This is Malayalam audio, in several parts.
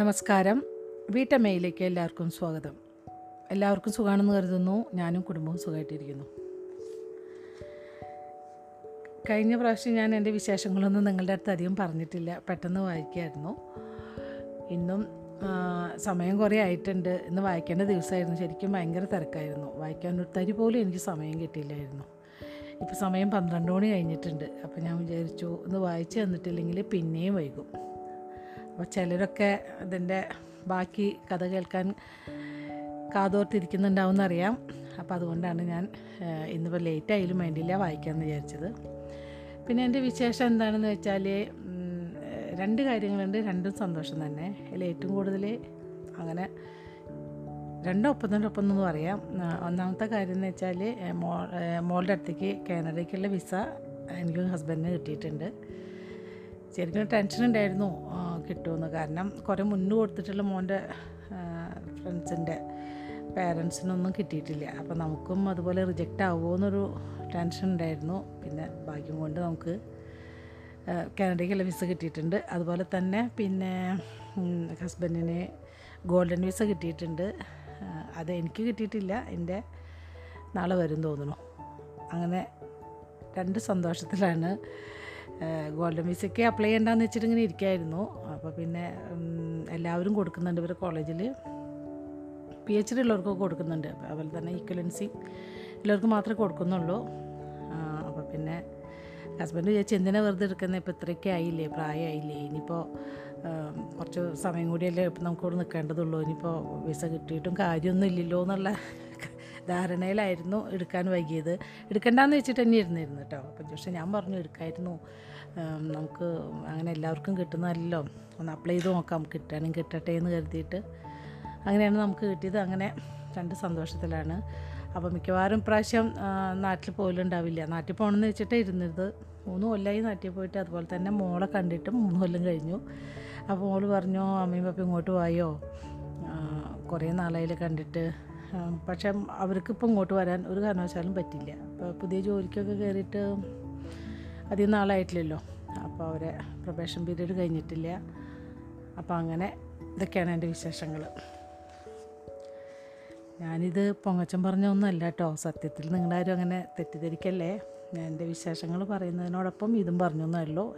നമസ്കാരം. വീട്ടമ്മയിലേക്ക് എല്ലാവർക്കും സ്വാഗതം. എല്ലാവർക്കും സുഖമാണെന്ന് കരുതുന്നു. ഞാനും കുടുംബവും സുഖമായിട്ടിരിക്കുന്നു കഴിഞ്ഞ പ്രാവശ്യം ഞാൻ എന്റെ വിശേഷങ്ങളൊന്നും നിങ്ങളുടെ അടുത്ത് അധികം പറഞ്ഞിട്ടില്ല. പെട്ടെന്ന് വായിക്കായിരുന്നു. ഇന്നും സമയം കുറേ ആയിട്ടുണ്ട്. ഇന്ന് വായിക്കേണ്ട ദിവസമായിരുന്നു. ശരിക്കും ഭയങ്കര തിരക്കായിരുന്നു. വായിക്കാൻ ഒരു തരി പോലും എനിക്ക് സമയം കിട്ടിയില്ലായിരുന്നു. ഇപ്പോൾ സമയം പന്ത്രണ്ട് മണി കഴിഞ്ഞിട്ടുണ്ട്. അപ്പോൾ ഞാൻ വിചാരിച്ചു ഇന്ന് വായിച്ചു തന്നിട്ടില്ലെങ്കിൽ പിന്നെയും വൈകും. അപ്പോൾ ചിലരൊക്കെ ഇതിന്റെ ബാക്കി കഥ കേൾക്കാൻ കാതോർത്തിരിക്കുന്നുണ്ടാവും അറിയാം അപ്പോൾ അതുകൊണ്ടാണ് ഞാൻ ഇന്നിപ്പോൾ ലേറ്റ് ആയാലും വേണ്ടിയില്ല വായിക്കാമെന്ന് വിചാരിച്ചത്. പിന്നെ എന്റെ വിശേഷം എന്താണെന്ന് വെച്ചാൽ രണ്ട് കാര്യങ്ങളുണ്ട് രണ്ടും സന്തോഷം തന്നെ. അതിൽ ഏറ്റവും കൂടുതൽ അങ്ങനെ രണ്ടും ഒപ്പം എന്ന് പറയാം ഒന്നാമത്തെ കാര്യം എന്ന് വെച്ചാൽ മോ മോളുടെ അടുത്തേക്ക് കാനഡയ്ക്കുള്ള വിസ എനിക്ക് ഹസ്ബൻഡിന് കിട്ടിയിട്ടുണ്ട്. ശരിക്കും ടെൻഷൻ ഉണ്ടായിരുന്നു കിട്ടുമെന്ന്. കാരണം കുറേ മുന്നു കൊടുത്തിട്ടുള്ള മോന്റെ ഫ്രണ്ട്സിന്റെ പേരൻസിനൊന്നും കിട്ടിയിട്ടില്ല. അപ്പോൾ നമുക്കും അതുപോലെ റിജക്റ്റ് ആവുമോ എന്നൊരു ടെൻഷൻ ഉണ്ടായിരുന്നു. പിന്നെ ഭാഗ്യം കൊണ്ട് നമുക്ക് കാനഡയ്ക്കുള്ള വിസ കിട്ടിയിട്ടുണ്ട്. അതുപോലെ തന്നെ പിന്നെ ഹസ്ബൻഡിന് ഗോൾഡൻ വിസ കിട്ടിയിട്ടുണ്ട്. അത് എനിക്ക് കിട്ടിയിട്ടില്ല. എന്റെ നാളെ വരും തോന്നുന്നു. അങ്ങനെ രണ്ട് സന്തോഷത്തിലാണ് ഗോൾഡൻ വിസയ്ക്ക് അപ്ലൈ ചെയ്യണ്ടെന്ന് വെച്ചിട്ട് ഇങ്ങനെ ഇരിക്കായിരുന്നു. അപ്പോൾ പിന്നെ എല്ലാവരും കൊടുക്കുന്നുണ്ട് ഇവർ കോളേജിൽ പി എച്ച് ഡി ഉള്ളവർക്കൊക്കെ കൊടുക്കുന്നുണ്ട്. അതുപോലെ തന്നെ ഈക്വലൻസി ഉള്ളവർക്ക് മാത്രമേ കൊടുക്കുന്നുള്ളൂ. അപ്പോൾ പിന്നെ ഹസ്ബൻഡ് വിചാരിച്ചു എന്തിനാണ് വെറുതെ എടുക്കുന്നത് ഇപ്പോൾ ഇത്രയൊക്കെ ആയില്ലേ പ്രായമായില്ലേ? ഇനിയിപ്പോൾ കുറച്ച് സമയം കൂടിയല്ലേ ഇപ്പം നമുക്കിവിടെ നിൽക്കേണ്ടതുള്ളൂ. ഇനിയിപ്പോൾ വിസ കിട്ടിയിട്ടും കാര്യമൊന്നും ഇല്ലല്ലോ എന്നുള്ള ധാരണയിലായിരുന്നു എടുക്കാൻ വൈകിയത്. എടുക്കണ്ടെന്ന് വെച്ചിട്ട് തന്നെ ഇരുന്നിരുന്നു കേട്ടോ. അപ്പം പക്ഷേ ഞാൻ പറഞ്ഞു എടുക്കായിരുന്നു. നമുക്ക് അങ്ങനെ എല്ലാവർക്കും കിട്ടുന്നതല്ലോ. ഒന്ന് അപ്ലൈ ചെയ്ത് നോക്കാം. കിട്ടാനും കിട്ടട്ടെ എന്ന് കരുതിയിട്ട് അങ്ങനെയാണ് നമുക്ക് കിട്ടിയത്. അങ്ങനെ രണ്ട് സന്തോഷത്തിലാണ്. അപ്പോൾ മിക്കവാറും പ്രാവശ്യം നാട്ടിൽ പോലുണ്ടാവില്ല നാട്ടിൽ പോകണമെന്ന് വെച്ചിട്ട് ഇരുന്നത് മൂന്ന് കൊല്ലമായി നാട്ടിൽ പോയിട്ട്. അതുപോലെ തന്നെ മോളെ കണ്ടിട്ട് മൂന്ന് കൊല്ലം കഴിഞ്ഞു. അപ്പോൾ മോൾ പറഞ്ഞു അമ്മയും പപ്പയും ഇങ്ങോട്ട് വായോ? കുറേ നാളായി കണ്ടിട്ട്. പക്ഷേ അവർക്കിപ്പോൾ ഇങ്ങോട്ട് വരാൻ ഒരു കാരണവശാലും പറ്റില്ല. അപ്പോൾ പുതിയ ജോലിക്കൊക്കെ കയറിയിട്ട് അധികം നാളായിട്ടില്ലല്ലോ. അപ്പോൾ അവരെ പ്രൊബേഷൻ പീരീഡ് കഴിഞ്ഞിട്ടില്ല. അപ്പോൾ അങ്ങനെ ഇതൊക്കെയാണ് എന്റെ വിശേഷങ്ങൾ. ഞാനിത് പൊങ്ങച്ചം പറഞ്ഞ ഒന്നുമല്ല കേട്ടോ. സത്യത്തിൽ നിങ്ങളാരും അങ്ങനെ തെറ്റിദ്ധരിക്കല്ലേ? ഞാൻ എന്റെ വിശേഷങ്ങൾ പറയുന്നതിനോടൊപ്പം ഇതും പറഞ്ഞു എന്നല്ലോ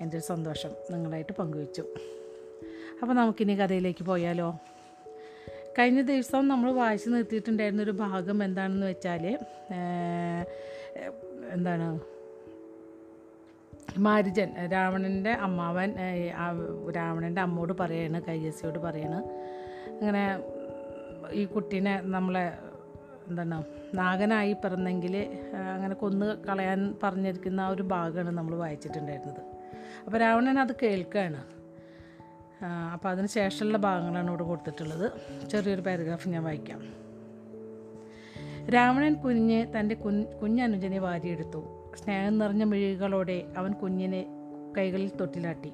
എന്റെ ഒരു സന്തോഷം നിങ്ങളായിട്ട് പങ്കുവച്ചു. അപ്പോൾ നമുക്കിനി കഥയിലേക്ക് പോയാലോ? കഴിഞ്ഞ ദിവസം നമ്മൾ വായിച്ചു നിർത്തിയിട്ടുണ്ടായിരുന്ന ഒരു ഭാഗം എന്താണെന്ന് വെച്ചാൽ എന്താണ്? മാരിജൻ രാവണന്റെ അമ്മാവൻ രാവണന്റെ അമ്മോട് പറയാണ് കൈയസിയോട് പറയാണ്. അങ്ങനെ ഈ കുട്ടീനെ നമ്മളെ എന്താണ് നാഗനായി പിറന്നെങ്കിൽ അങ്ങനെ കൊന്നു കളയാൻ പറഞ്ഞിരിക്കുന്ന ഒരു ഭാഗമാണ് നമ്മൾ വായിച്ചിട്ടുണ്ടായിരുന്നത്. അപ്പോൾ രാവണൻ അത് കേൾക്കുകയാണ് അപ്പോൾ അതിന് ശേഷമുള്ള ഭാഗങ്ങളാണ് ഇവിടെ കൊടുത്തിട്ടുള്ളത്. ചെറിയൊരു പാരഗ്രാഫ് ഞാൻ വായിക്കാം. രാവണൻ കുഞ്ഞ് തന്റെ കുഞ്ഞ് കുഞ്ഞനുജനെ വാരിയെടുത്തു. സ്നേഹം നിറഞ്ഞ മിഴികളോടെ അവൻ കുഞ്ഞിനെ കൈകളിൽ തൊട്ടിലാട്ടി.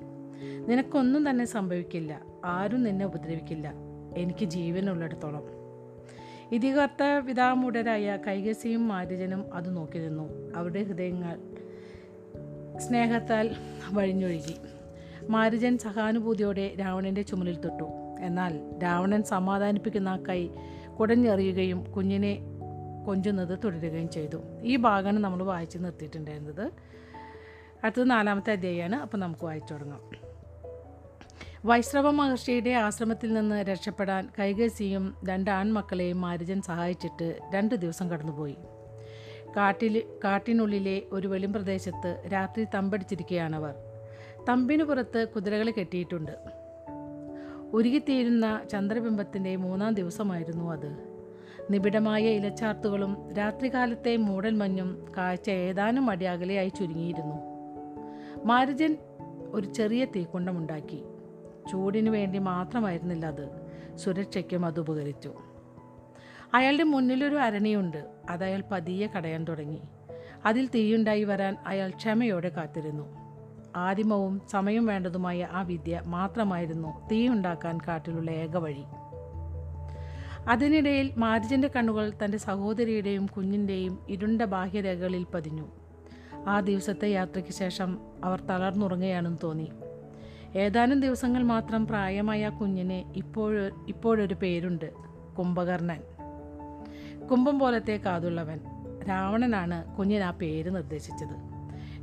നിനക്കൊന്നും തന്നെ സംഭവിക്കില്ല. ആരും നിന്നെ ഉപദ്രവിക്കില്ല. എനിക്ക് ജീവനുള്ളിടത്തോളം. ഇതികർത്ത പിതാമൂടരായ കൈകസിയും മാരുജനും അത് നോക്കി നിന്നു. അവരുടെ ഹൃദയങ്ങൾ സ്നേഹത്താൽ വഴിഞ്ഞൊഴുകി. മാരുജൻ സഹാനുഭൂതിയോടെ രാവണന്റെ ചുമലിൽ തൊട്ടു. എന്നാൽ രാവണൻ സമാധാനിപ്പിക്കുന്ന കൈ കുടഞ്ഞെറിയുകയും കുഞ്ഞിനെ കൊഞ്ചുന്നത് തുടരുകയും ചെയ്തു. ഈ ഭാഗമാണ് നമ്മൾ വായിച്ച് നിർത്തിയിട്ടുണ്ടായിരുന്നത് അടുത്തത് നാലാമത്തെ അധ്യായമാണ്. അപ്പോൾ നമുക്ക് വായിച്ചു തുടങ്ങാം. വൈശ്രവ മഹർഷിയുടെ ആശ്രമത്തിൽ നിന്ന് രക്ഷപ്പെടാൻ കൈകസിയും രണ്ട് ആൺമക്കളെയും മാരുജൻ സഹായിച്ചിട്ട് രണ്ട് ദിവസം കടന്നുപോയി. കാട്ടിൽ കാട്ടിനുള്ളിലെ ഒരു വെളിം പ്രദേശത്ത് രാത്രി തമ്പടിച്ചിരിക്കുകയാണവർ. തമ്പിനു പുറത്ത് കുതിരകൾ കെട്ടിയിട്ടുണ്ട്. ഉരുകിത്തീരുന്ന ചന്ദ്രബിംബത്തിന്റെ മൂന്നാം ദിവസമായിരുന്നു അത്. നിബിഡമായ ഇലച്ചാർത്തുകളും രാത്രികാലത്തെ മൂടൽമഞ്ഞും കാഴ്ച ഏതാനും അടിയാകലെയായി ചുരുങ്ങിയിരുന്നു. മാരുജൻ ഒരു ചെറിയ തീക്കുണ്ടമുണ്ടാക്കി. ചൂടിനു വേണ്ടി മാത്രമായിരുന്നില്ല അത്. സുരക്ഷയ്ക്കും അത് ഉപകരിച്ചു. അയാളുടെ മുന്നിലൊരു അരണിയുണ്ട്. അത് പതിയെ കടയാൻ തുടങ്ങി. അതിൽ തീയുണ്ടായി വരാൻ അയാൾ ക്ഷമയോടെ കാത്തിരുന്നു. ആദിമവും സമയം വേണ്ടതുമായ ആ വിദ്യ മാത്രമായിരുന്നു തീ ഉണ്ടാക്കാൻ കാട്ടിലുള്ള ഏക വഴി. അതിനിടയിൽ മാരിജന്റെ കണ്ണുകൾ തന്റെ സഹോദരിയുടെയും കുഞ്ഞിന്റെയും ഇരുണ്ട ബാഹ്യരേഖകളിൽ പതിഞ്ഞു. ആ ദിവസത്തെ യാത്രയ്ക്ക് ശേഷം അവർ തളർന്നുറങ്ങുകയാണെന്ന് തോന്നി. ഏതാനും ദിവസങ്ങൾ മാത്രം പ്രായമായ കുഞ്ഞിന് ഇപ്പോൾ ഇപ്പോഴൊരു പേരുണ്ട് കുംഭകർണൻ. കുംഭം പോലത്തെ കാതുള്ളവൻ. രാവണനാണ് കുഞ്ഞിന് ആ പേര് നിർദ്ദേശിച്ചത്.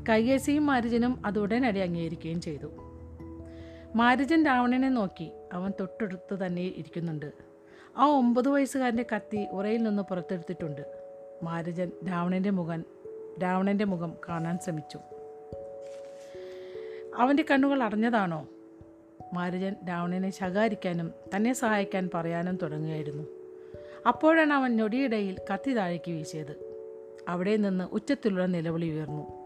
കൈകേസിയും മാരുജനും അത് ഉടനടി അംഗീകരിക്കുകയും ചെയ്തു. മാരുജൻ രാവണനെ നോക്കി അവൻ തൊട്ടടുത്ത് തന്നെ ഇരിക്കുന്നുണ്ട്. ആ ഒമ്പത് വയസ്സുകാരന്റെ കത്തി ഉറയിൽ നിന്ന് പുറത്തെടുത്തിട്ടുണ്ട്. മാരുജൻ രാവണന്റെ മുഖം രാവണന്റെ മുഖം കാണാൻ ശ്രമിച്ചു. അവന്റെ കണ്ണുകൾ അടഞ്ഞതാണോ? മാരുജൻ രാവണനെ ശകാരിക്കാനും തന്നെ സഹായിക്കാൻ പറയാനും തുടങ്ങുകയായിരുന്നു. അപ്പോഴാണ് അവൻ ഞൊടിയിടയിൽ കത്തി താഴേക്ക് വീശിയത്. അവിടെ നിന്ന് ഉച്ചത്തിലുള്ള നിലവിളി ഉയർന്നു.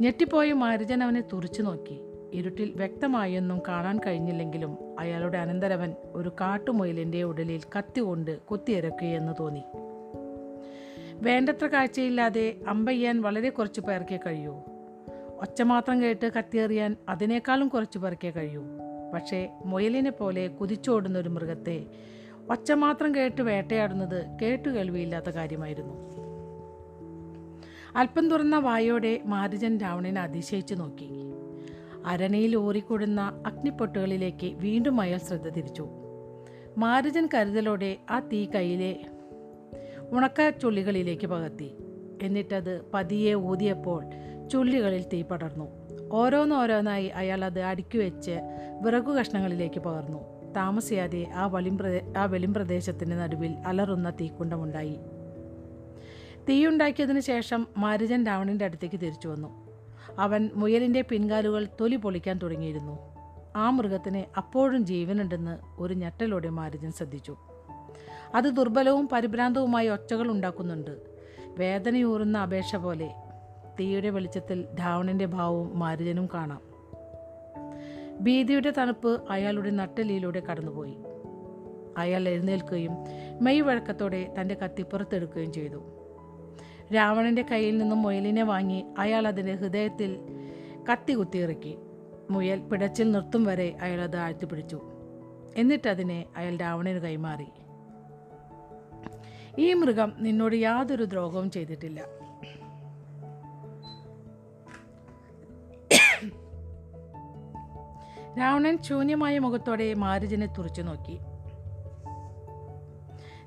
ഞെട്ടിപ്പോയ മാരുജൻ അവനെ തുറച്ചു നോക്കി. ഇരുട്ടിൽ വ്യക്തമായൊന്നും കാണാൻ കഴിഞ്ഞില്ലെങ്കിലും അയാളുടെ അനന്തരവൻ ഒരു കാട്ടുമുയലിന്റെ ഉടലിൽ കത്തി കൊണ്ട് കുത്തിയിറക്കുകയെന്ന് തോന്നി. വേണ്ടത്ര കാഴ്ചയില്ലാതെ അമ്പയ്യാൻ വളരെ കുറച്ച് പേർക്കേ കഴിയൂ. ഒച്ച മാത്രം കേട്ട് കത്തിയേറിയാൻ അതിനേക്കാളും കുറച്ച് പേർക്കേ കഴിയൂ. പക്ഷേ മുയലിനെ പോലെ കുതിച്ചോടുന്ന ഒരു മൃഗത്തെ ഒച്ച മാത്രം കേട്ട് വേട്ടയാടുന്നത് കേട്ടുകേൾവിയില്ലാത്ത കാര്യമായിരുന്നു. അല്പം തുറന്ന വായോടെ മാരുജൻ രാവണനെ അതിശയിച്ചു നോക്കി. അരണയിൽ ഊറിക്കൂടുന്ന അഗ്നിപ്പൊട്ടുകളിലേക്ക് വീണ്ടും അയാൾ ശ്രദ്ധ തിരിച്ചു. മാരുജൻ കരുതലോടെ ആ തീ കയ്യിലെ ഉണക്ക ചുള്ളികളിലേക്ക് പകർത്തി. എന്നിട്ടത് പതിയെ ഊതിയപ്പോൾ ചുള്ളികളിൽ തീ പടർന്നു. ഓരോന്നോരോന്നായി അയാൾ അത് അടുക്കി വെച്ച് വിറകു കഷ്ണങ്ങളിലേക്ക് പകർന്നു. താമസിയാതെ ആ വലിം ആ വെളിംപ്രദേശത്തിന്റെ നടുവിൽ അലറുന്ന തീക്കുണ്ടമുണ്ടായി. തീയുണ്ടാക്കിയതിനു ശേഷം മാരുജൻ രാവണന്റെ അടുത്തേക്ക് തിരിച്ചു വന്നു. അവൻ മുയലിന്റെ പിൻകാലുകൾ തൊലി പൊളിക്കാൻ തുടങ്ങിയിരുന്നു. ആ മൃഗത്തിന് അപ്പോഴും ജീവനുണ്ടെന്ന് ഒരു ഞെട്ടലോടെ മാരുജൻ ശ്രദ്ധിച്ചു. അത് ദുർബലവും പരിഭ്രാന്തവുമായി ഒച്ചകൾ ഉണ്ടാക്കുന്നുണ്ട്. വേദനയൂറുന്ന അപേക്ഷ പോലെ തീയുടെ വെളിച്ചത്തിൽ രാവണന്റെ ഭാവവും മാരുജനും കാണാം. ഭീതിയുടെ തണുപ്പ് അയാളുടെ നട്ടലിയിലൂടെ കടന്നുപോയി. അയാൾ എഴുന്നേൽക്കുകയും മെയ് വഴക്കത്തോടെ തന്റെ കത്തി പുറത്തെടുക്കുകയും ചെയ്തു. രാവണന്റെ കയ്യിൽ നിന്നും മുയലിനെ വാങ്ങി അയാൾ അതിന്റെ ഹൃദയത്തിൽ കത്തി കുത്തിയിറക്കി. മുയൽ പിടച്ചിൽ നിർത്തും വരെ അയാൾ അത് ആഴ്ത്തിപ്പിടിച്ചു. എന്നിട്ടതിനെ അയാൾ രാവണന് കൈമാറി. ഈ മൃഗം നിന്നോട് യാതൊരു ദ്രോഹവും ചെയ്തിട്ടില്ല. രാവണൻ ശൂന്യമായ മുഖത്തോടെ മാരുജനെ തുറച്ചു നോക്കി.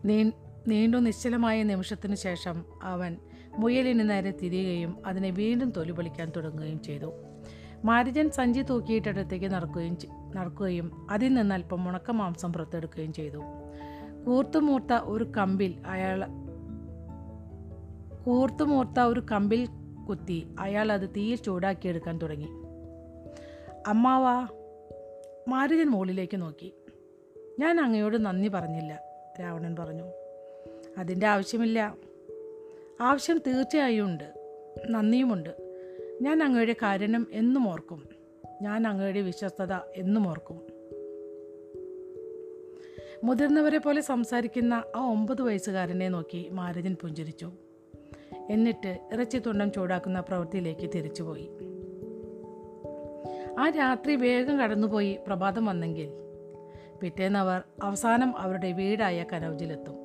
നീ നീണ്ടു നിശ്ചലമായ നിമിഷത്തിനു ശേഷം അവൻ മുയലിന് നേരെ തിരിയുകയും അതിനെ വീണ്ടും തൊലിപൊളിക്കാൻ തുടങ്ങുകയും ചെയ്തു. മാരിജൻ സഞ്ചി തൂക്കിയിട്ടടുത്തേക്ക് നടക്കുകയും നടക്കുകയും അതിൽ നിന്ന് അല്പം ഉണക്ക മാംസം പുറത്തെടുക്കുകയും ചെയ്തു. കൂർത്തുമൂർത്ത ഒരു കമ്പിൽ അയാൾ കൂർത്തുമൂർത്ത ഒരു കമ്പിൽ കുത്തി അയാൾ അത് തീയിൽ ചൂടാക്കിയെടുക്കാൻ തുടങ്ങി. അമ്മാവാ മാരുതൻ മുകളിലേക്ക് നോക്കി. ഞാൻ അങ്ങയോട് നന്ദി പറഞ്ഞില്ല രാവണൻ പറഞ്ഞു. അതിന്റെ ആവശ്യമില്ല. ആവശ്യം തീർച്ചയായും ഉണ്ട് നന്ദിയുമുണ്ട്. ഞാൻ അങ്ങയുടെ കാരണം എന്നും ഓർക്കും. ഞാൻ അങ്ങയുടെ വിശ്വസ്തത എന്നും ഓർക്കും. മുതിർന്നവരെ പോലെ സംസാരിക്കുന്ന ആ ഒമ്പത് വയസ്സുകാരനെ നോക്കി മാരജൻ പുഞ്ചിരിച്ചു. എന്നിട്ട് ഇറച്ചി തുണ്ടം ചൂടാക്കുന്ന പ്രവൃത്തിയിലേക്ക് തിരിച്ചുപോയി. ആ രാത്രി വേഗം കടന്നുപോയി പ്രഭാതം വന്നെങ്കിൽ പിറ്റേന്നവർ അവസാനം അവരുടെ വീടായ കനൗജിലെത്തും.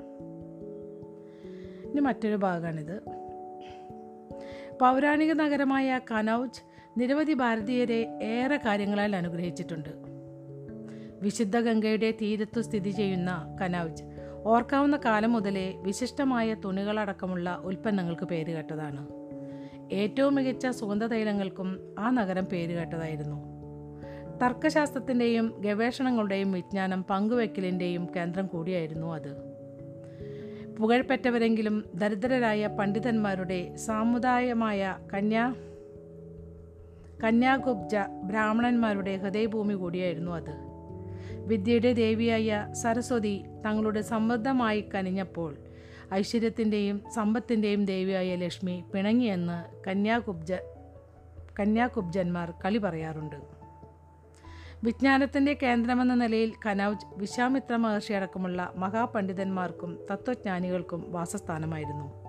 ഇനി മറ്റൊരു ഭാഗമാണിത്. പൗരാണിക നഗരമായ കനൗജ് നിരവധി ഭാരതീയരെ ഏറെ കാര്യങ്ങളാൽ അനുഗ്രഹിച്ചിട്ടുണ്ട്. വിശുദ്ധ ഗംഗയുടെ തീരത്തു സ്ഥിതി ചെയ്യുന്ന കനൗജ് ഓർക്കാവുന്ന കാലം മുതലേ വിശിഷ്ടമായ തുണികളടക്കമുള്ള ഉൽപ്പന്നങ്ങൾക്ക് പേരുകേട്ടതാണ് ഏറ്റവും മികച്ച സുഗന്ധതൈലങ്ങൾക്കും ആ നഗരം പേരുകേട്ടതായിരുന്നു തർക്കശാസ്ത്രത്തിന്റെയും ഗവേഷണങ്ങളുടെയും വിജ്ഞാനം പങ്കുവെക്കലിന്റെയും കേന്ദ്രം കൂടിയായിരുന്നു അത്. പുകഴ്പെറ്റവരെങ്കിലും ദരിദ്രരായ പണ്ഡിതന്മാരുടെ സാമുദായമായ കന്യാ കന്യാകുബ്ജ ബ്രാഹ്മണന്മാരുടെ ഹൃദയഭൂമി കൂടിയായിരുന്നു അത്. വിദ്യയുടെ ദേവിയായ സരസ്വതി തങ്ങളുടെ സമൃദ്ധമായി കനിഞ്ഞപ്പോൾ ഐശ്വര്യത്തിന്റെയും സമ്പത്തിന്റെയും ദേവിയായ ലക്ഷ്മി പിണങ്ങിയെന്ന് കന്യാകുബ്ജ കന്യാകുബ്ജന്മാർ കളി പറയാറുണ്ട്. വിജ്ഞാനത്തിന്റെ കേന്ദ്രമെന്ന നിലയിൽ കനൗജ് വിശ്വാമിത്ര മഹർഷി അടക്കമുള്ള മഹാപണ്ഡിതന്മാർക്കും തത്വജ്ഞാനികൾക്കും വാസസ്ഥാനമായിരുന്നു.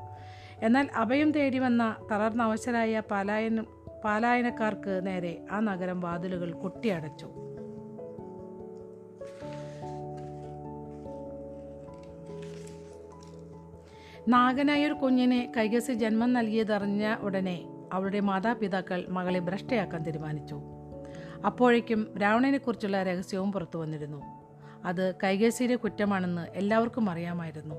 എന്നാൽ അഭയം തേടി വന്ന തളർന്ന അവശരായ പാലായന പാലായനക്കാർക്ക് നേരെ ആ നഗരം വാതിലുകൾ കൊട്ടിയടച്ചു. നാഗനായ ഒരു കുഞ്ഞിനെ കൈകസി ജന്മം നൽകിയതറിഞ്ഞ ഉടനെ അവളുടെ മാതാപിതാക്കൾ മകളെ ഭ്രഷ്ടയാക്കാൻ തീരുമാനിച്ചു. അപ്പോഴേക്കും രാവണനെക്കുറിച്ചുള്ള രഹസ്യവും പുറത്തു വന്നിരുന്നു. അത് കൈകേസിയുടെ കുറ്റമാണെന്ന് എല്ലാവർക്കും അറിയാമായിരുന്നു.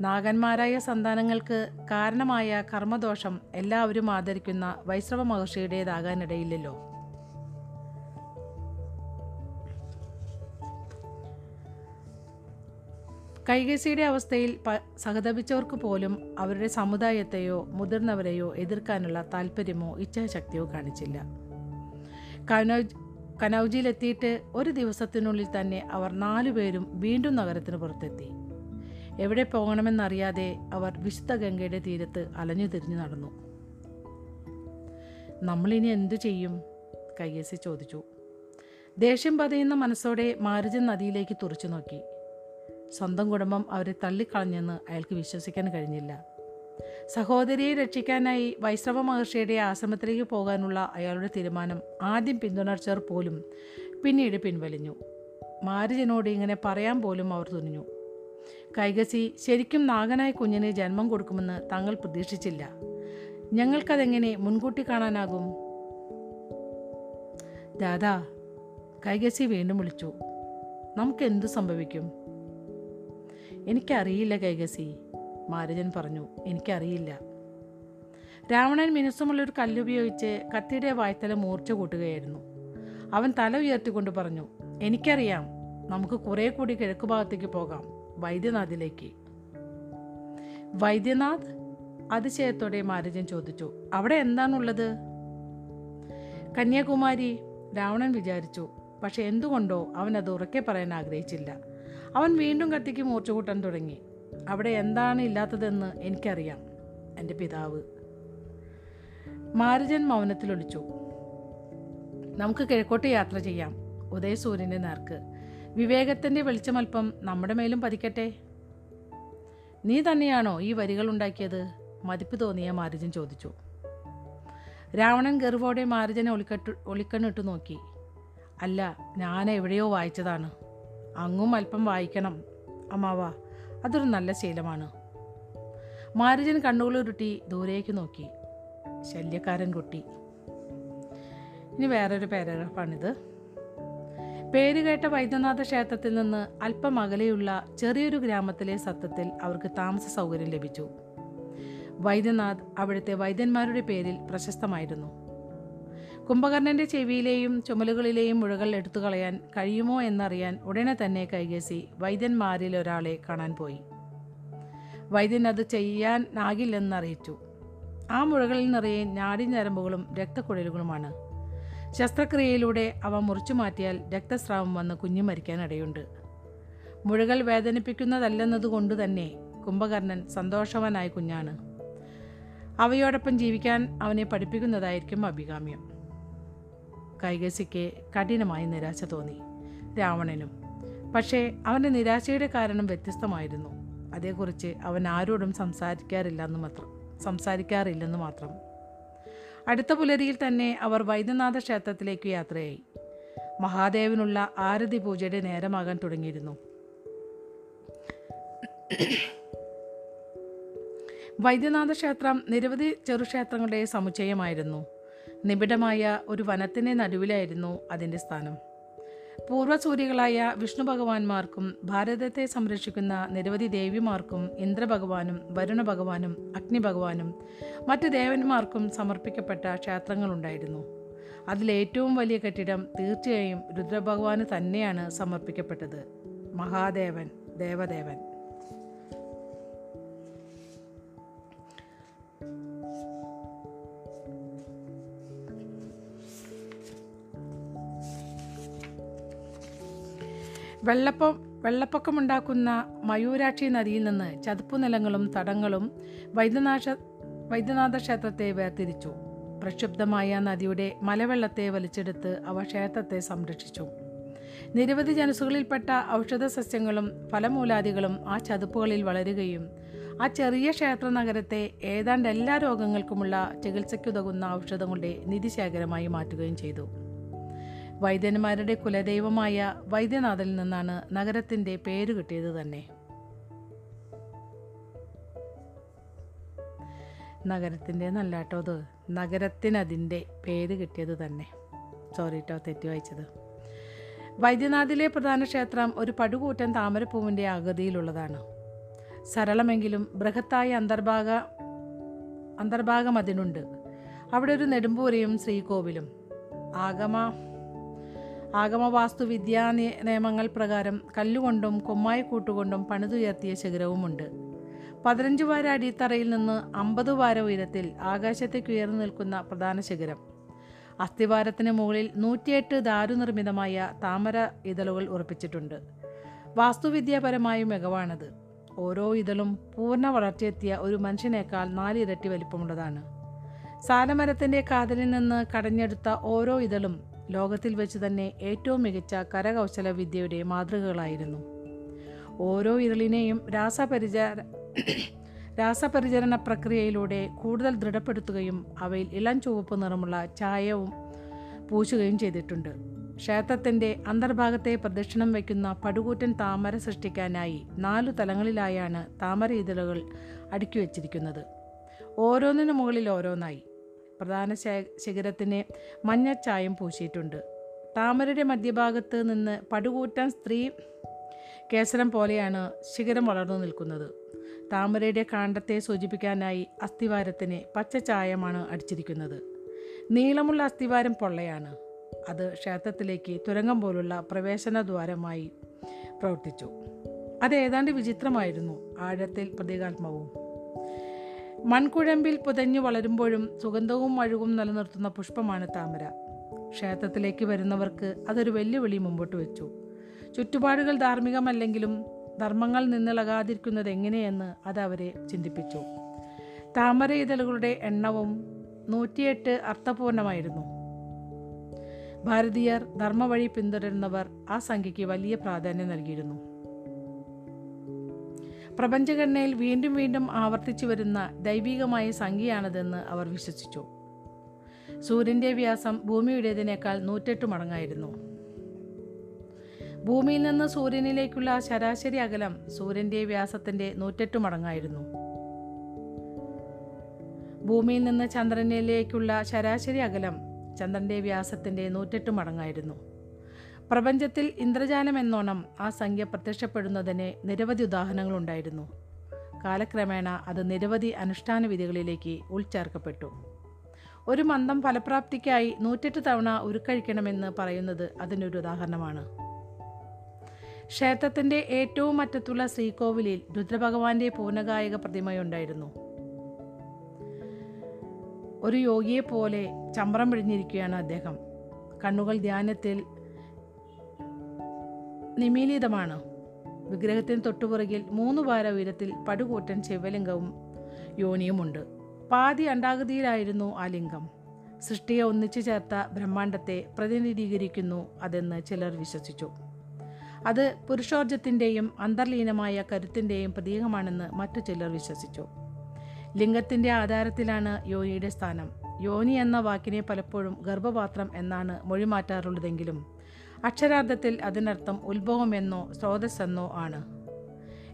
നാഗന്മാരായ സന്താനങ്ങൾക്ക് കാരണമായ കർമ്മദോഷം എല്ലാവരും ആദരിക്കുന്ന വൈശ്രവ മഹർഷിയുടേതാകാനിടയില്ലല്ലോ. കൈകേസിയുടെ അവസ്ഥയിൽ പ സഹതപിച്ചവർക്ക് പോലും അവരുടെ സമുദായത്തെയോ മുതിർന്നവരെയോ എതിർക്കാനുള്ള താല്പര്യമോ ഇച്ഛാശക്തിയോ കാണിച്ചില്ല. കനൗജ് കനൗജിയിലെത്തിയിട്ട് ഒരു ദിവസത്തിനുള്ളിൽ തന്നെ അവർ നാലുപേരും വീണ്ടും നഗരത്തിന് പുറത്തെത്തി. എവിടെ പോകണമെന്നറിയാതെ അവർ വിശുദ്ധ ഗംഗയുടെ തീരത്ത് അലഞ്ഞു തിരിഞ്ഞു നടന്നു. നമ്മളിനി എന്തു ചെയ്യും? കയ്യേസി ചോദിച്ചു. ദേഷ്യം പതയുന്ന മനസ്സോടെ മാരുജൻ നദിയിലേക്ക് തുറച്ചു നോക്കി. സ്വന്തം കുടുംബം അവരെ തള്ളിക്കളഞ്ഞെന്ന് അയാൾക്ക് വിശ്വസിക്കാൻ കഴിഞ്ഞില്ല. സഹോദരിയെ രക്ഷിക്കാനായി വൈഷ്ണവ മഹർഷിയുടെ ആശ്രമത്തിലേക്ക് പോകാനുള്ള അയാളുടെ തീരുമാനം ആദ്യം പിന്തുണർച്ചർ പോലും പിന്നീട് പിൻവലിഞ്ഞു. മാരുജനോട് ഇങ്ങനെ പറയാൻ പോലും അവർ തുനിഞ്ഞു. കൈകസി ശരിക്കും നാഗനായ കുഞ്ഞിന് ജന്മം കൊടുക്കുമെന്ന് തങ്ങൾ പ്രതീക്ഷിച്ചില്ല. ഞങ്ങൾക്കതെങ്ങനെ മുൻകൂട്ടി കാണാനാകും? ദാദാ കൈകസി വീണ്ടും വിളിച്ചു. നമുക്കെന്തു സംഭവിക്കും? എനിക്കറിയില്ല കൈകസി. മാരജൻ പറഞ്ഞു എനിക്കറിയില്ല. രാവണൻ മിനുസമുള്ള മിനുസമുള്ളൊരു കല്ലുപയോഗിച്ച് കത്തിയുടെ വായ്ത്തല മൂർച്ച കൂട്ടുകയായിരുന്നു. അവൻ തല ഉയർത്തിക്കൊണ്ട് പറഞ്ഞു എനിക്കറിയാം നമുക്ക് കുറേ കൂടി കിഴക്ക് ഭാഗത്തേക്ക് പോകാം വൈദ്യനാഥിലേക്ക്. വൈദ്യനാഥ്? അതിശയത്തോടെ മാരജൻ ചോദിച്ചു അവിടെ എന്താണുള്ളത്? കന്യാകുമാരി രാവണൻ വിചാരിച്ചു പക്ഷെ എന്തുകൊണ്ടോ അവൻ അത് ഉറക്കെ പറയാൻ ആഗ്രഹിച്ചില്ല. അവൻ വീണ്ടും കത്തിക്ക് മൂർച്ച കൂട്ടാൻ തുടങ്ങി. അവിടെ എന്താണ് ഇല്ലാത്തതെന്ന് എനിക്കറിയാം എന്റെ പിതാവ്. മാരുജൻ മൗനത്തിലൊളിച്ചു നമുക്ക് കിഴക്കോട്ട് യാത്ര ചെയ്യാം ഉദയസൂര്യന്റെ നേർക്ക്. വിവേകത്തിന്റെ വെളിച്ചമൽപ്പം നമ്മുടെ മേലും പതിക്കട്ടെ? നീ തന്നെയാണോ ഈ വരികൾ ഉണ്ടാക്കിയത്? മതിപ്പ് തോന്നിയ മാരുജൻ ചോദിച്ചു. രാവണൻ ഗർവോടെ മാരുജനെ ഒളിക്കട്ട് ഒളിക്കണ്ണിട്ട് നോക്കി. അല്ല ഞാൻ എവിടെയോ വായിച്ചതാണ്. അങ്ങും അല്പം വായിക്കണം അമ്മാവ. അതൊരു നല്ല ശീലമാണ്. മാരുജൻ കണ്ണുകളുരുട്ടി ദൂരേക്ക് നോക്കി. ശല്യക്കാരൻ കുട്ടി. ഇനി വേറൊരു പാരഗ്രാഫാണിത്. പേര് കേട്ട വൈദ്യനാഥ ക്ഷേത്രത്തിൽ നിന്ന് അല്പം അകലെയുള്ള ചെറിയൊരു ഗ്രാമത്തിലെ സത്യത്തിൽ അവർക്ക് താമസ സൗകര്യം ലഭിച്ചു. വൈദ്യനാഥ് അവിടുത്തെ വൈദ്യന്മാരുടെ പേരിൽ പ്രശസ്തമായിരുന്നു. കുംഭകർണന്റെ ചെവിയിലെയും ചുമലുകളിലെയും മുഴകൾ എടുത്തു കളയാൻ കഴിയുമോ എന്നറിയാൻ ഉടനെ തന്നെ കൈകേസി വൈദ്യന്മാരിൽ ഒരാളെ കാണാൻ പോയി. വൈദ്യൻ അത് ചെയ്യാൻ ആകില്ലെന്നറിയിച്ചു. ആ മുഴകളിൽ നിറയെ ഞാടി ഞരമ്പുകളും രക്തക്കുഴലുകളുമാണ്. ശസ്ത്രക്രിയയിലൂടെ അവ മുറിച്ചു മാറ്റിയാൽ രക്തസ്രാവം വന്ന് കുഞ്ഞു മരിക്കാനിടയുണ്ട്. മുഴകൾ വേദനിപ്പിക്കുന്നതല്ലെന്നതുകൊണ്ട് തന്നെ കുംഭകർണൻ സന്തോഷവാനായ കുഞ്ഞാണ്. അവയോടൊപ്പം ജീവിക്കാൻ അവനെ പഠിപ്പിക്കുന്നതായിരിക്കും അഭികാമ്യം. കൈകസിക്ക് കഠിനമായി നിരാശ തോന്നി. രാവണനും. പക്ഷേ അവന്റെ നിരാശയുടെ കാരണം വ്യത്യസ്തമായിരുന്നു. അതേക്കുറിച്ച് അവൻ ആരോടും സംസാരിക്കാറില്ലെന്ന് മാത്രം സംസാരിക്കാറില്ലെന്ന് മാത്രം. അടുത്ത പുലരിയിൽ തന്നെ അവർ വൈദ്യനാഥ ക്ഷേത്രത്തിലേക്ക് യാത്രയായി. മഹാദേവനുള്ള ആരതി പൂജയുടെ നേരമാകാൻ തുടങ്ങിയിരുന്നു. വൈദ്യനാഥ ക്ഷേത്രം നിരവധി ചെറുക്ഷേത്രങ്ങളുടെ സമുച്ചയമായിരുന്നു. നിബിഡമായ ഒരു വനത്തിന്റെ നടുവിലായിരുന്നു അതിന്റെ സ്ഥാനം. പൂർവസൂരികളായ വിഷ്ണു ഭഗവാന്മാർക്കും ഭാരതത്തെ സംരക്ഷിക്കുന്ന നിരവധി ദേവിമാർക്കും ഇന്ദ്രഭഗവാനും വരുണ ഭഗവാനും അഗ്നി ഭഗവാനും മറ്റ് ദേവന്മാർക്കും സമർപ്പിക്കപ്പെട്ട ക്ഷേത്രങ്ങളുണ്ടായിരുന്നു. അതിലേറ്റവും വലിയ കെട്ടിടം തീർച്ചയായും രുദ്രഭഗവാന് തന്നെയാണ് സമർപ്പിക്കപ്പെട്ടത്. മഹാദേവൻ ദേവദേവൻ. വെള്ളപ്പം വെള്ളപ്പൊക്കമുണ്ടാക്കുന്ന മയൂരാക്ഷി നദിയിൽ നിന്ന് ചതുപ്പു നിലങ്ങളും തടങ്ങളും വൈദ്യനാഥ വൈദ്യനാഥ ക്ഷേത്രത്തെ വേർതിരിച്ചു. പ്രക്ഷുബ്ധമായ നദിയുടെ മലവെള്ളത്തെ വലിച്ചെടുത്ത് അവ ക്ഷേത്രത്തെ സംരക്ഷിച്ചു. നിരവധി ജനസുകളിൽപ്പെട്ട ഔഷധ സസ്യങ്ങളും ഫലമൂലാദികളും ആ ചതുപ്പുകളിൽ വളരുകയും ആ ചെറിയ ക്ഷേത്ര നഗരത്തെ ഏതാണ്ട് എല്ലാ രോഗങ്ങൾക്കുമുള്ള ചികിത്സയ്ക്കുതകുന്ന ഔഷധങ്ങളുടെ നിധിശേഖരമായി മാറ്റുകയും ചെയ്തു. വൈദ്യന്മാരുടെ കുലദൈവമായ വൈദ്യനാഥിൽ നിന്നാണ് നഗരത്തിന്റെ പേര് കിട്ടിയത് തന്നെ. നഗരത്തിന്റെ നല്ലാട്ടോ അത് നഗരത്തിനതിന്റെ പേര് കിട്ടിയത് തന്നെ. സോറി കേട്ടോ തെറ്റി വായിച്ചത്. വൈദ്യനാഥിലെ പ്രധാന ക്ഷേത്രം ഒരു പടുകൂറ്റൻ താമരപ്പൂവിന്റെ ആകൃതിയിലുള്ളതാണ്. സരളമെങ്കിലും ബൃഹത്തായ അന്തർഭാഗ അന്തർഭാഗം അതിനുണ്ട്. അവിടെ ഒരു നെടുമ്പൂരയും ശ്രീകോവിലും. ആഗമ ആഗമവാസ്തുവിദ്യാ നിയമങ്ങൾ പ്രകാരം കല്ലുകൊണ്ടും കൊമ്മായക്കൂട്ടുകൊണ്ടും പണിതുയർത്തിയ ശിഖരവുമുണ്ട്. പതിനഞ്ച് വാര അടിത്തറയിൽ നിന്ന് അമ്പത് വാര ഉയരത്തിൽ ആകാശത്തേക്ക് ഉയർന്നു നിൽക്കുന്ന പ്രധാന ശിഖരം. അസ്ഥിവാരത്തിന് മുകളിൽ നൂറ്റിയെട്ട് ദാരുനിർമ്മിതമായ താമര ഇതളുകൾ ഉറപ്പിച്ചിട്ടുണ്ട്. വാസ്തുവിദ്യാപരമായ മികവാണത്. ഓരോ ഇതളും പൂർണ വളർച്ചയെത്തിയ ഒരു മനുഷ്യനേക്കാൾ നാലിരട്ടി വലിപ്പമുള്ളതാണ്. സാലമരത്തിന്റെ കാതലിൽ നിന്ന് കടഞ്ഞെടുത്ത ഓരോ ഇതളും ലോകത്തിൽ വെച്ച് തന്നെ ഏറ്റവും മികച്ച കരകൗശല വിദ്യയുടെ മാതൃകകളായിരുന്നു. ഓരോ ഇരളിനെയും രാസപരിച രാസപരിചരണ പ്രക്രിയയിലൂടെ കൂടുതൽ ദൃഢപ്പെടുത്തുകയും അവയിൽ ഇളം ചുവപ്പ് നിറമുള്ള ചായവും പൂശുകയും ചെയ്തിട്ടുണ്ട്. ക്ഷേത്രത്തിന്റെ അന്തർഭാഗത്തെ പ്രദക്ഷിണം വയ്ക്കുന്ന പടുകൂറ്റൻ താമര സൃഷ്ടിക്കാനായി നാലു തലങ്ങളിലായാണ് താമര ഇതളുകൾ അടുക്കി വച്ചിരിക്കുന്നത്. ഓരോന്നിനു മുകളിൽ ഓരോന്നായി. പ്രധാന ശിഖരത്തിന് മഞ്ഞച്ചായം പൂശിയിട്ടുണ്ട്. താമരയുടെ മധ്യഭാഗത്ത് നിന്ന് പടുകൂറ്റൻ സ്ത്രീ കേസരം പോലെയാണ് ശിഖരം വളർന്നു നിൽക്കുന്നത്. താമരയുടെ കാണ്ഡത്തെ സൂചിപ്പിക്കാനായി അസ്ഥിവാരത്തിന് പച്ച ചായമാണ് അടിച്ചിരിക്കുന്നത്. നീളമുള്ള അസ്ഥിവാരം പൊള്ളയാണ്. അത് ക്ഷേത്രത്തിലേക്ക് തുരങ്കം പോലുള്ള പ്രവേശന ദ്വാരമായി പ്രവർത്തിച്ചു. അത് ഏതാണ്ട് വിചിത്രമായിരുന്നു. ആഴത്തിൽ പ്രതീകാത്മവും മൺകുഴമ്പിൽ പുതഞ്ഞു വളരുമ്പോഴും സുഗന്ധവും അഴുകും നിലനിർത്തുന്ന പുഷ്പമാണ് താമര. ക്ഷേത്രത്തിലേക്ക് വരുന്നവർക്ക് അതൊരു വെല്ലുവിളി മുമ്പോട്ട് വെച്ചു. ചുറ്റുപാടുകൾ ധാർമ്മികമല്ലെങ്കിലും ധർമ്മങ്ങൾ നിന്നിളകാതിരിക്കുന്നത് എങ്ങനെയെന്ന് അത് അവരെ ചിന്തിപ്പിച്ചു. താമര ഇതളുകളുടെ എണ്ണവും നൂറ്റിയെട്ട് അർത്ഥപൂർണമായിരുന്നു. ഭാരതീയർ ധർമ്മവഴി പിന്തുടരുന്നവർ ആ സംഖ്യയ്ക്ക് വലിയ പ്രാധാന്യം നൽകിയിരുന്നു. പ്രപഞ്ചഘടനയിൽ വീണ്ടും വീണ്ടും ആവർത്തിച്ചു വരുന്ന ദൈവികമായ സംഖ്യയാണിതെന്ന് അവർ വിശ്വസിച്ചു. സൂര്യന്റെ വ്യാസം ഭൂമിയുടേതിനേക്കാൾ നൂറ്റെട്ട് മടങ്ങായിരുന്നു. ഭൂമിയിൽ നിന്ന് സൂര്യനിലേക്കുള്ള ശരാശരി അകലം സൂര്യന്റെ വ്യാസത്തിന്റെ നൂറ്റെട്ട് മടങ്ങായിരുന്നു. ഭൂമിയിൽ നിന്ന് ചന്ദ്രനിലേക്കുള്ള ശരാശരി അകലം ചന്ദ്രന്റെ വ്യാസത്തിന്റെ നൂറ്റെട്ട് മടങ്ങായിരുന്നു. പ്രപഞ്ചത്തിൽ ഇന്ദ്രജാലം എന്നോണം ആ സംഖ്യ പ്രത്യക്ഷപ്പെടുന്നതിന് നിരവധി ഉദാഹരണങ്ങളുണ്ടായിരുന്നു. കാലക്രമേണ അത് നിരവധി അനുഷ്ഠാന വിധികളിലേക്ക് ഉൾച്ചേർക്കപ്പെട്ടു. ഒരു മന്ദം ഫലപ്രാപ്തിക്കായി നൂറ്റെട്ട് തവണ ഉരുക്കഴിക്കണമെന്ന് പറയുന്നത് അതിനൊരു ഉദാഹരണമാണ്. ക്ഷേത്രത്തിന്റെ ഏറ്റവും അറ്റത്തുള്ള ശ്രീകോവിലിൽ രുദ്രഭഗവാന്റെ പൂർണഗായക പ്രതിമയുണ്ടായിരുന്നു. ഒരു യോഗിയെ പോലെ ചമ്രം പിഴിഞ്ഞിരിക്കുകയാണ് അദ്ദേഹം. കണ്ണുകൾ ധ്യാനത്തിൽ നിമീലിതമാണ്? വിഗ്രഹത്തിന് തൊട്ടുപുറകിൽ മൂന്ന് വാര ഉയരത്തിൽ പടുകൂറ്റൻ ശിവലിംഗവും യോനിയുമുണ്ട്. പാതി അണ്ടാകൃതിയിലായിരുന്നു ആ ലിംഗം. സൃഷ്ടിയെ ഒന്നിച്ചു ചേർത്ത ബ്രഹ്മാണ്ടത്തെ പ്രതിനിധീകരിക്കുന്നു അതെന്ന് ചിലർ വിശ്വസിച്ചു. അത് പുരുഷോർജത്തിന്റെയും അന്തർലീനമായ കരുത്തിന്റെയും പ്രതീകമാണെന്ന് മറ്റു ചിലർ വിശ്വസിച്ചു. ലിംഗത്തിന്റെ ആധാരത്തിലാണ് യോനിയുടെ സ്ഥാനം. യോനി എന്ന വാക്കിനെ പലപ്പോഴും ഗർഭപാത്രം എന്നാണ് മൊഴിമാറ്റാറുള്ളതെങ്കിലും അക്ഷരാർത്ഥത്തിൽ അതിനർത്ഥം ഉത്ഭവമെന്നോ സ്രോതസ്സെന്നോ ആണ്.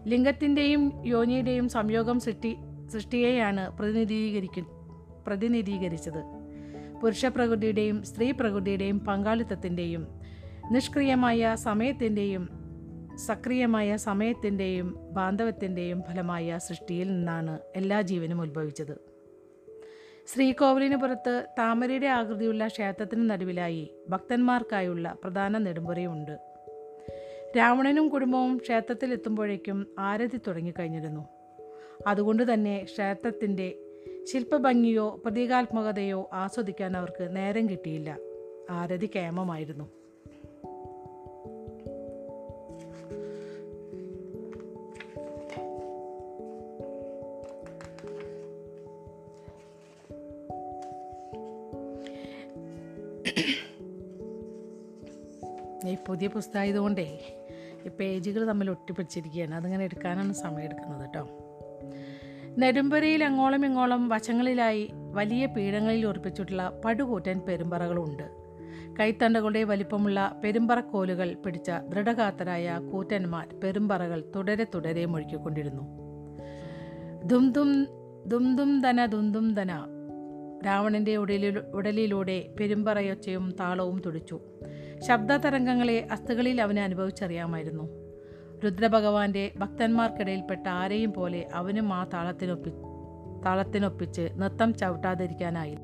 ലിംഗത്തിന്റെയും യോനിയുടെയും സംയോഗം സൃഷ്ടി സൃഷ്ടിയെയാണ് പ്രതിനിധീകരിക്കു പ്രതിനിധീകരിച്ചത്. പുരുഷ പ്രകൃതിയുടെയും സ്ത്രീ പ്രകൃതിയുടെയും പങ്കാളിത്തത്തിന്റെയും നിഷ്ക്രിയമായ സമയത്തിന്റെയും സക്രിയമായ സമയത്തിന്റെയും ബാന്ധവത്തിന്റെയും ഫലമായ സൃഷ്ടിയിൽ നിന്നാണ് എല്ലാ ജീവനും ഉത്ഭവിച്ചത്. ശ്രീകോവിലിന് പുറത്ത് താമരയുടെ ആകൃതിയുള്ള ക്ഷേത്രത്തിന് നടുവിലായി ഭക്തന്മാർക്കായുള്ള പ്രധാന നെടുമ്പുറയുണ്ട് രാവണനും കുടുംബവും ക്ഷേത്രത്തിൽ എത്തുമ്പോഴേക്കും ആരതി തുടങ്ങിക്കഴിഞ്ഞിരുന്നു. അതുകൊണ്ട് തന്നെ ക്ഷേത്രത്തിന്റെ ശില്പഭംഗിയോ പ്രതീകാത്മകതയോ ആസ്വദിക്കാൻ അവർക്ക് നേരം കിട്ടിയില്ല. ആരതി കേമമായിരുന്നു ഈ പുതിയ പുസ്തകം ആയതുകൊണ്ടേ ഈ പേജുകൾ തമ്മിൽ ഒട്ടിപ്പിടിച്ചിരിക്കുകയാണ്. അതിങ്ങനെ എടുക്കാനാണ് സമയം എടുക്കുന്നത് കേട്ടോ. നെടുമ്പരയിൽ അങ്ങോളം ഇങ്ങോളം വശങ്ങളിലായി വലിയ പീഠങ്ങളിൽ ഉറപ്പിച്ചിട്ടുള്ള പടുകൂറ്റൻ പെരുമ്പറകളുണ്ട്. കൈത്തണ്ടകളുടെ വലിപ്പമുള്ള പെരുമ്പറക്കോലുകൾ പിടിച്ച ദൃഢഗാത്തരായ കൂറ്റന്മാർ പെരുമ്പറകൾ തുടരെ തുടരെ മുഴുക്കിക്കൊണ്ടിരുന്നു ദും ദും ദും ദും ദും ദും ദന രാവണന്റെ ഉടലിൽ ഉടലിലൂടെ പെരുമ്പറയൊച്ചയും താളവും തുടിച്ചു. ശബ്ദതരംഗങ്ങളെ അസ്ഥികളിൽ അവന് അനുഭവിച്ചറിയാമായിരുന്നു. രുദ്രഭഗവാന്റെ ഭക്തന്മാർക്കിടയിൽപ്പെട്ട ആരെയും പോലെ അവനും ആ താളത്തിനൊപ്പി താളത്തിനൊപ്പിച്ച് നൃത്തം ചവിട്ടാതിരിക്കാനായി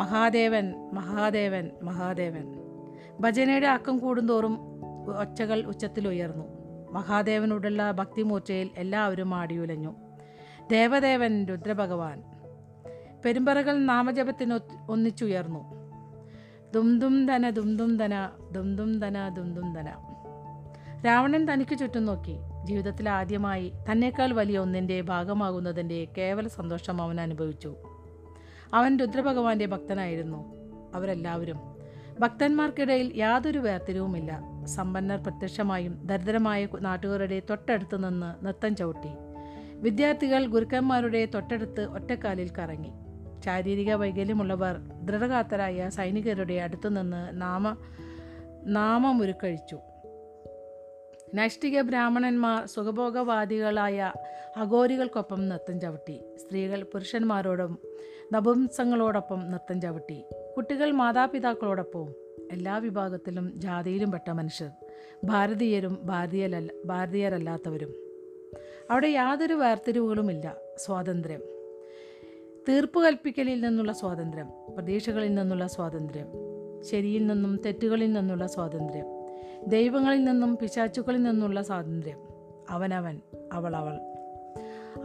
മഹാദേവൻ മഹാദേവൻ മഹാദേവൻ. ഭജനയുടെ അക്കം കൂടുന്തോറും ഒച്ചകൾ ഉച്ചത്തിലുയർന്നു മഹാദേവനോടുള്ള ഭക്തിമൂർച്ചയിൽ എല്ലാവരും ആടിയുലഞ്ഞു. ദേവദേവൻ രുദ്രഭഗവാൻ. പെരുമ്പറകൾ നാമജപത്തിന് ഒന്നിച്ചുയർന്നു. ദുംദും ധന ദുംദും ധന ദുംദും ധന ദുംദും ധന. രാവണൻ തനിക്ക് ചുറ്റും നോക്കി. ജീവിതത്തിൽ ആദ്യമായി തന്നേക്കാൾ വലിയ ഒന്നിന്റെ ഭാഗമാകുന്നതിന്റെ കേവല സന്തോഷം അവൻ അനുഭവിച്ചു. അവൻ രുദ്രഭഗവാന്റെ ഭക്തനായിരുന്നു. അവരെല്ലാവരും ഭക്തന്മാർക്കിടയിൽ യാതൊരു വേർതിരിവുമില്ല. സമ്പന്നർ പ്രത്യക്ഷമായും ദരിദ്രമായ നാട്ടുകാരുടെ തൊട്ടടുത്ത് നിന്ന് നൃത്തം ചവിട്ടി. വിദ്യാർത്ഥികൾ ഗുരുക്കന്മാരുടെ തൊട്ടടുത്ത് ഒറ്റക്കാലിൽ കറങ്ങി. ശാരീരിക വൈകല്യമുള്ളവർ ദൃഢകാത്തരായ സൈനികരുടെ അടുത്തുനിന്ന് നാമ നാമമുരുക്കഴിച്ചു. നൈഷ്ഠിക ബ്രാഹ്മണന്മാർ സുഖഭോഗവാദികളായ അഘോരികൾക്കൊപ്പം നൃത്തം ചവിട്ടി. സ്ത്രീകൾ പുരുഷന്മാരോടും നപുംസങ്ങളോടൊപ്പം നൃത്തം ചവിട്ടി. കുട്ടികൾ മാതാപിതാക്കളോടൊപ്പവും എല്ലാ വിഭാഗത്തിലും ജാതിയിലും പെട്ട മനുഷ്യർ. ഭാരതീയരും ഭാരതീയരല്ല ഭാരതീയരല്ലാത്തവരും. അവിടെ യാതൊരു വേർതിരിവുകളുമില്ല സ്വാതന്ത്ര്യം. തീർപ്പ് കൽപ്പിക്കലിൽ നിന്നുള്ള സ്വാതന്ത്ര്യം പ്രതീക്ഷകളിൽ നിന്നുള്ള സ്വാതന്ത്ര്യം ശരിയിൽ നിന്നും തെറ്റുകളിൽ നിന്നുള്ള സ്വാതന്ത്ര്യം ദൈവങ്ങളിൽ നിന്നും പിശാച്ചുക്കളിൽ നിന്നുള്ള സ്വാതന്ത്ര്യം. അവനവൻ അവളവൾ.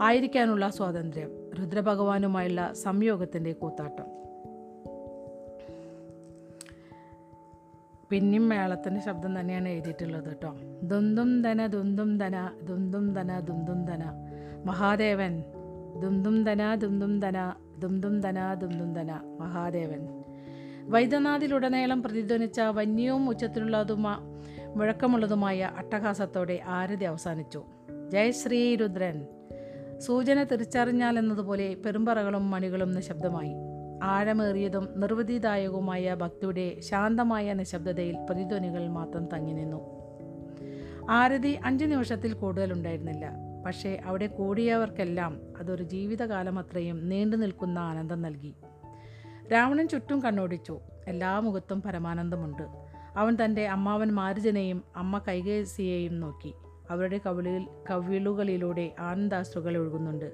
ആയിരിക്കാനുള്ള സ്വാതന്ത്ര്യം. രുദ്രഭഗവാനുമായുള്ള സംയോഗത്തിന്റെ കൂത്താട്ടം. പിന്നെയും മേളത്തിന്റെ ശബ്ദം തന്നെയാണ് എഴുതിയിട്ടുള്ളത് കേട്ടോ. ദുന്തും ധന ദുന്തും ധന ദുന്തും ധന ദുന്തും ധന. മഹാദേവൻ ദുന്തും ധന ദുന്തും ധന ദുന്തും ധന ദുന്തും ധന. മഹാദേവൻ. വൈദ്യനാഥിലുടനീളം പ്രതിധ്വനിച്ച വന്യവും ഉച്ചത്തിലുള്ളതുമാ മുഴക്കമുള്ളതുമായ അട്ടഹാസത്തോടെ ആരതി അവസാനിച്ചു. ജയ് ശ്രീ രുദ്രൻ. സൂചന തിരിച്ചറിഞ്ഞാൽ എന്നതുപോലെ പെരുമ്പറകളും മണികളും നിശബ്ദമായി. ആഴമേറിയതും നിർവൃതിദായകവുമായ ഭക്തിയുടെ ശാന്തമായ നിശബ്ദതയിൽ പ്രതിധ്വനികൾ മാത്രം തങ്ങി നിന്നു. ആരതി അഞ്ച് നിമിഷത്തിൽ കൂടുതൽ ഉണ്ടായിരുന്നില്ല. പക്ഷേ അവിടെ കൂടിയവർക്കെല്ലാം അതൊരു ജീവിതകാലം അത്രയും നീണ്ടു നിൽക്കുന്ന ആനന്ദം നൽകി. രാവണൻ ചുറ്റും കണ്ണോടിച്ചു. എല്ലാ മുഖത്തും പരമാനന്ദമുണ്ട്. അവൻ തന്റെ അമ്മാവൻ മാരുജനെയും അമ്മ കൈകേസിയെയും നോക്കി. അവരുടെ കവിളിൽ കവിളുകളിലൂടെ ആനന്ദാശ്രുകൾ ഒഴുകുന്നുണ്ട്.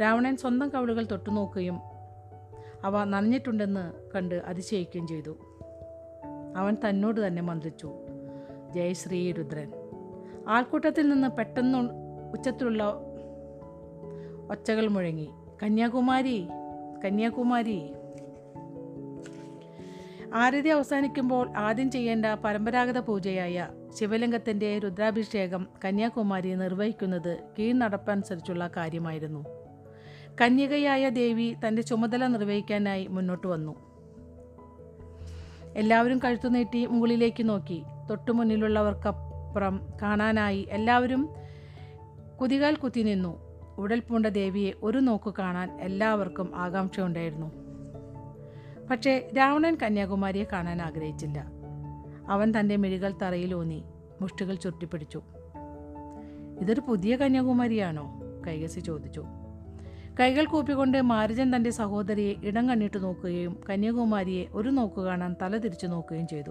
രാവണൻ സ്വന്തം കവിളുകൾ തൊട്ടുനോക്കുകയും അവ നനഞ്ഞിട്ടുണ്ടെന്ന് കണ്ട് അതിശയിക്കുകയും ചെയ്തു. അവൻ തന്നോട് തന്നെ മന്ത്രിച്ചു ജയശ്രീ രുദ്രൻ. ആൾക്കൂട്ടത്തിൽ നിന്ന് പെട്ടെന്ന് ഉച്ചത്തിലുള്ള ഒച്ചകൾ മുഴങ്ങി കന്യാകുമാരി കന്യാകുമാരി. ആരതി അവസാനിക്കുമ്പോൾ ആദ്യം ചെയ്യേണ്ട പരമ്പരാഗത പൂജയായ ശിവലിംഗത്തിന്റെ രുദ്രാഭിഷേകം കന്യാകുമാരി നിർവഹിക്കുന്നത് കീഴ്നടപ്പനുസരിച്ചുള്ള കാര്യമായിരുന്നു. കന്യകയായ ദേവി തന്റെ ചുമതല നിർവഹിക്കാനായി മുന്നോട്ട് വന്നു. എല്ലാവരും കഴുത്തു നീട്ടി മുകളിലേക്ക് നോക്കി. തൊട്ടു മുന്നിലുള്ളവർക്കപ്പുറം കാണാനായി എല്ലാവരും കുതികാൽ കുത്തി നിന്നു. ഉടൽ പൂണ്ട ദേവിയെ ഒരു നോക്ക് കാണാൻ എല്ലാവർക്കും ആകാംക്ഷയുണ്ടായിരുന്നു. പക്ഷേ രാവണൻ കന്യാകുമാരിയെ കാണാൻ ആഗ്രഹിച്ചില്ല. അവൻ തന്റെ മിഴികൾ തറയിലൂന്നി മുഷ്ടികൾ ചുരുട്ടിപ്പിടിച്ചു. ഇതൊരു പുതിയ കന്യാകുമാരിയാണോ? കൈകസി ചോദിച്ചു. കൈകൾ കൂപ്പിക്കൊണ്ട് മാരുജൻ തന്റെ സഹോദരിയെ ഇടം കണ്ണിട്ട് നോക്കുകയും കന്യാകുമാരിയെ ഒരു നോക്കു കാണാൻ തല തിരിച്ചു നോക്കുകയും ചെയ്തു.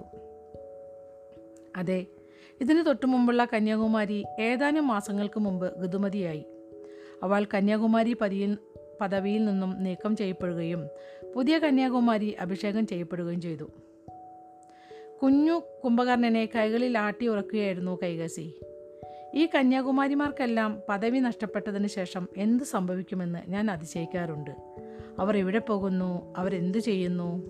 അതെ ഇതിനു തൊട്ടു മുമ്പുള്ള കന്യാകുമാരി ഏതാനും മാസങ്ങൾക്ക് മുമ്പ് ഋതുമതിയായി അവൾ കന്യാകുമാരി പതിയിൽ പദവിയിൽ നിന്നും നീക്കം ചെയ്യപ്പെടുകയും പുതിയ കന്യാകുമാരി അഭിഷേകം ചെയ്യപ്പെടുകയും ചെയ്തു. കുഞ്ഞു കുംഭകർണനെ കൈകളിൽ ആട്ടി ഉറക്കുകയായിരുന്നു കൈകസി. ഈ കന്യാകുമാരിമാർക്കെല്ലാം പദവി നഷ്ടപ്പെട്ടതിന് ശേഷം എന്ത് സംഭവിക്കുമെന്ന് ഞാൻ അതിശയിക്കാറുണ്ട്. അവർ എവിടെ പോകുന്നു? അവരെന്തു ചെയ്യുന്നു?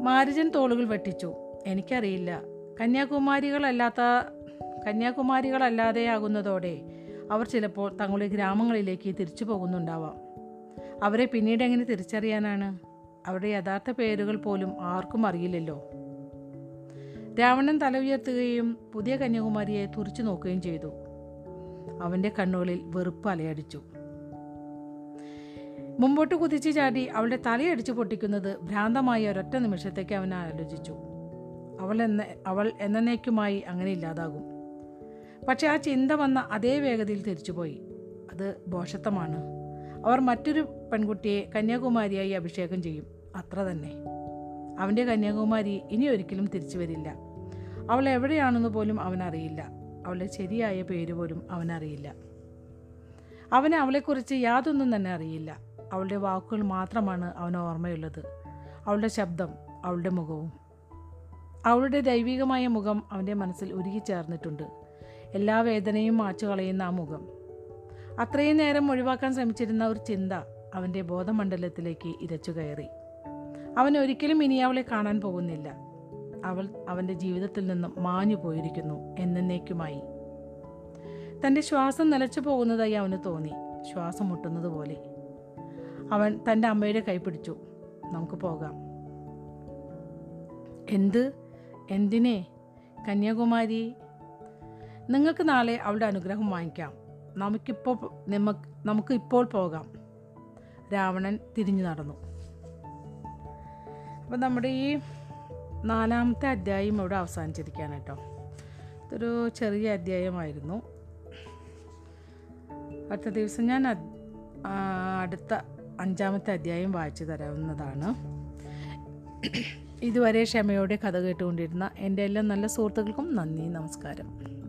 മാരിജൻ തോളുകൾ വെട്ടിച്ചു. എനിക്കറിയില്ല. കന്യാകുമാരികളല്ലാത്ത കന്യാകുമാരികളല്ലാതെയാകുന്നതോടെ അവർ ചിലപ്പോൾ തങ്ങളുടെ ഗ്രാമങ്ങളിലേക്ക് തിരിച്ചു പോകുന്നുണ്ടാവാം. അവരെ പിന്നീട് എങ്ങനെ തിരിച്ചറിയാനാണ്? അവരുടെ യഥാർത്ഥ പേരുകൾ പോലും ആർക്കും അറിയില്ലല്ലോ. രാവണൻ തല ഉയർത്തുകയും പുതിയ കന്യാകുമാരിയെ തുറച്ചു നോക്കുകയും ചെയ്തു. അവന്റെ കണ്ണുകളിൽ വെറുപ്പ് അലയടിച്ചു. മുമ്പോട്ട് കുതിച്ചു ചാടി അവളുടെ തലയടിച്ചു പൊട്ടിക്കുന്നത് ഭ്രാന്തമായ ഒരൊറ്റ നിമിഷത്തേക്ക് അവൻ ആലോചിച്ചു. അവൾ എന്ന അവൾ എന്നേക്കുമായി അങ്ങനെ ഇല്ലാതാകും. പക്ഷെ ആ ചിന്ത വന്ന അതേ വേഗതയിൽ തിരിച്ചുപോയി. അത് ദോഷത്വമാണ് അവർ മറ്റൊരു പെൺകുട്ടിയെ കന്യാകുമാരിയായി അഭിഷേകം ചെയ്യും. അത്ര തന്നെ. അവന്റെ കന്യാകുമാരി ഇനി ഒരിക്കലും തിരിച്ചു വരില്ല. അവൾ എവിടെയാണെന്ന് പോലും അവനറിയില്ല. അവളുടെ ശരിയായ പേര് പോലും അവനറിയില്ല. അവന് അവളെക്കുറിച്ച് യാതൊന്നും തന്നെ അറിയില്ല. അവളുടെ വാക്കുകൾ മാത്രമാണ് അവന് ഓർമ്മയുള്ളത്. അവളുടെ ശബ്ദം അവളുടെ മുഖവും. അവളുടെ ദൈവികമായ മുഖം അവന്റെ മനസ്സിൽ ഉരുകി ചേർന്നിട്ടുണ്ട്. എല്ലാ വേദനയും മാച്ചു കളയുന്ന ആ മുഖം. അത്രയും നേരം ഒഴിവാക്കാൻ ശ്രമിച്ചിരുന്ന ഒരു ചിന്ത അവന്റെ ബോധമണ്ഡലത്തിലേക്ക് ഇരച്ചു കയറി. അവൻ ഒരിക്കലും ഇനി അവളെ കാണാൻ പോകുന്നില്ല. അവൾ അവന്റെ ജീവിതത്തിൽ നിന്നും മാഞ്ഞു പോയിരിക്കുന്നു. എന്നേക്കുമായി. തന്റെ ശ്വാസം നിലച്ചു പോകുന്നതായി അവന് തോന്നി. ശ്വാസം മുട്ടുന്നത് പോലെ. അവൻ തന്റെ അമ്മയുടെ കൈ പിടിച്ചു. നമുക്ക് പോകാം. എന്ത്? എന്തിനെ? കന്യാകുമാരി നിങ്ങൾക്ക് നാളെ അവളുടെ അനുഗ്രഹം വാങ്ങിക്കാം. നമുക്കിപ്പോൾ നമുക്ക് ഇപ്പോൾ പോകാം. രാവണൻ തിരിഞ്ഞു നടന്നു. അപ്പോൾ നമ്മുടെ ഈ നാലാമത്തെ അധ്യായം ഇവിടെ അവസാനിച്ചിരിക്കുകയാണ് കേട്ടോ. ഇതൊരു ചെറിയ അധ്യായമായിരുന്നു. അടുത്ത ദിവസം ഞാൻ അടുത്ത അഞ്ചാമത്തെ അധ്യായം വായിച്ചു തരാവുന്നതാണ്. ഇതുവരെ ക്ഷമയോടെ കഥ കേട്ടുകൊണ്ടിരുന്ന എന്റെ എല്ലാ നല്ല സുഹൃത്തുക്കൾക്കും നന്ദി നമസ്കാരം.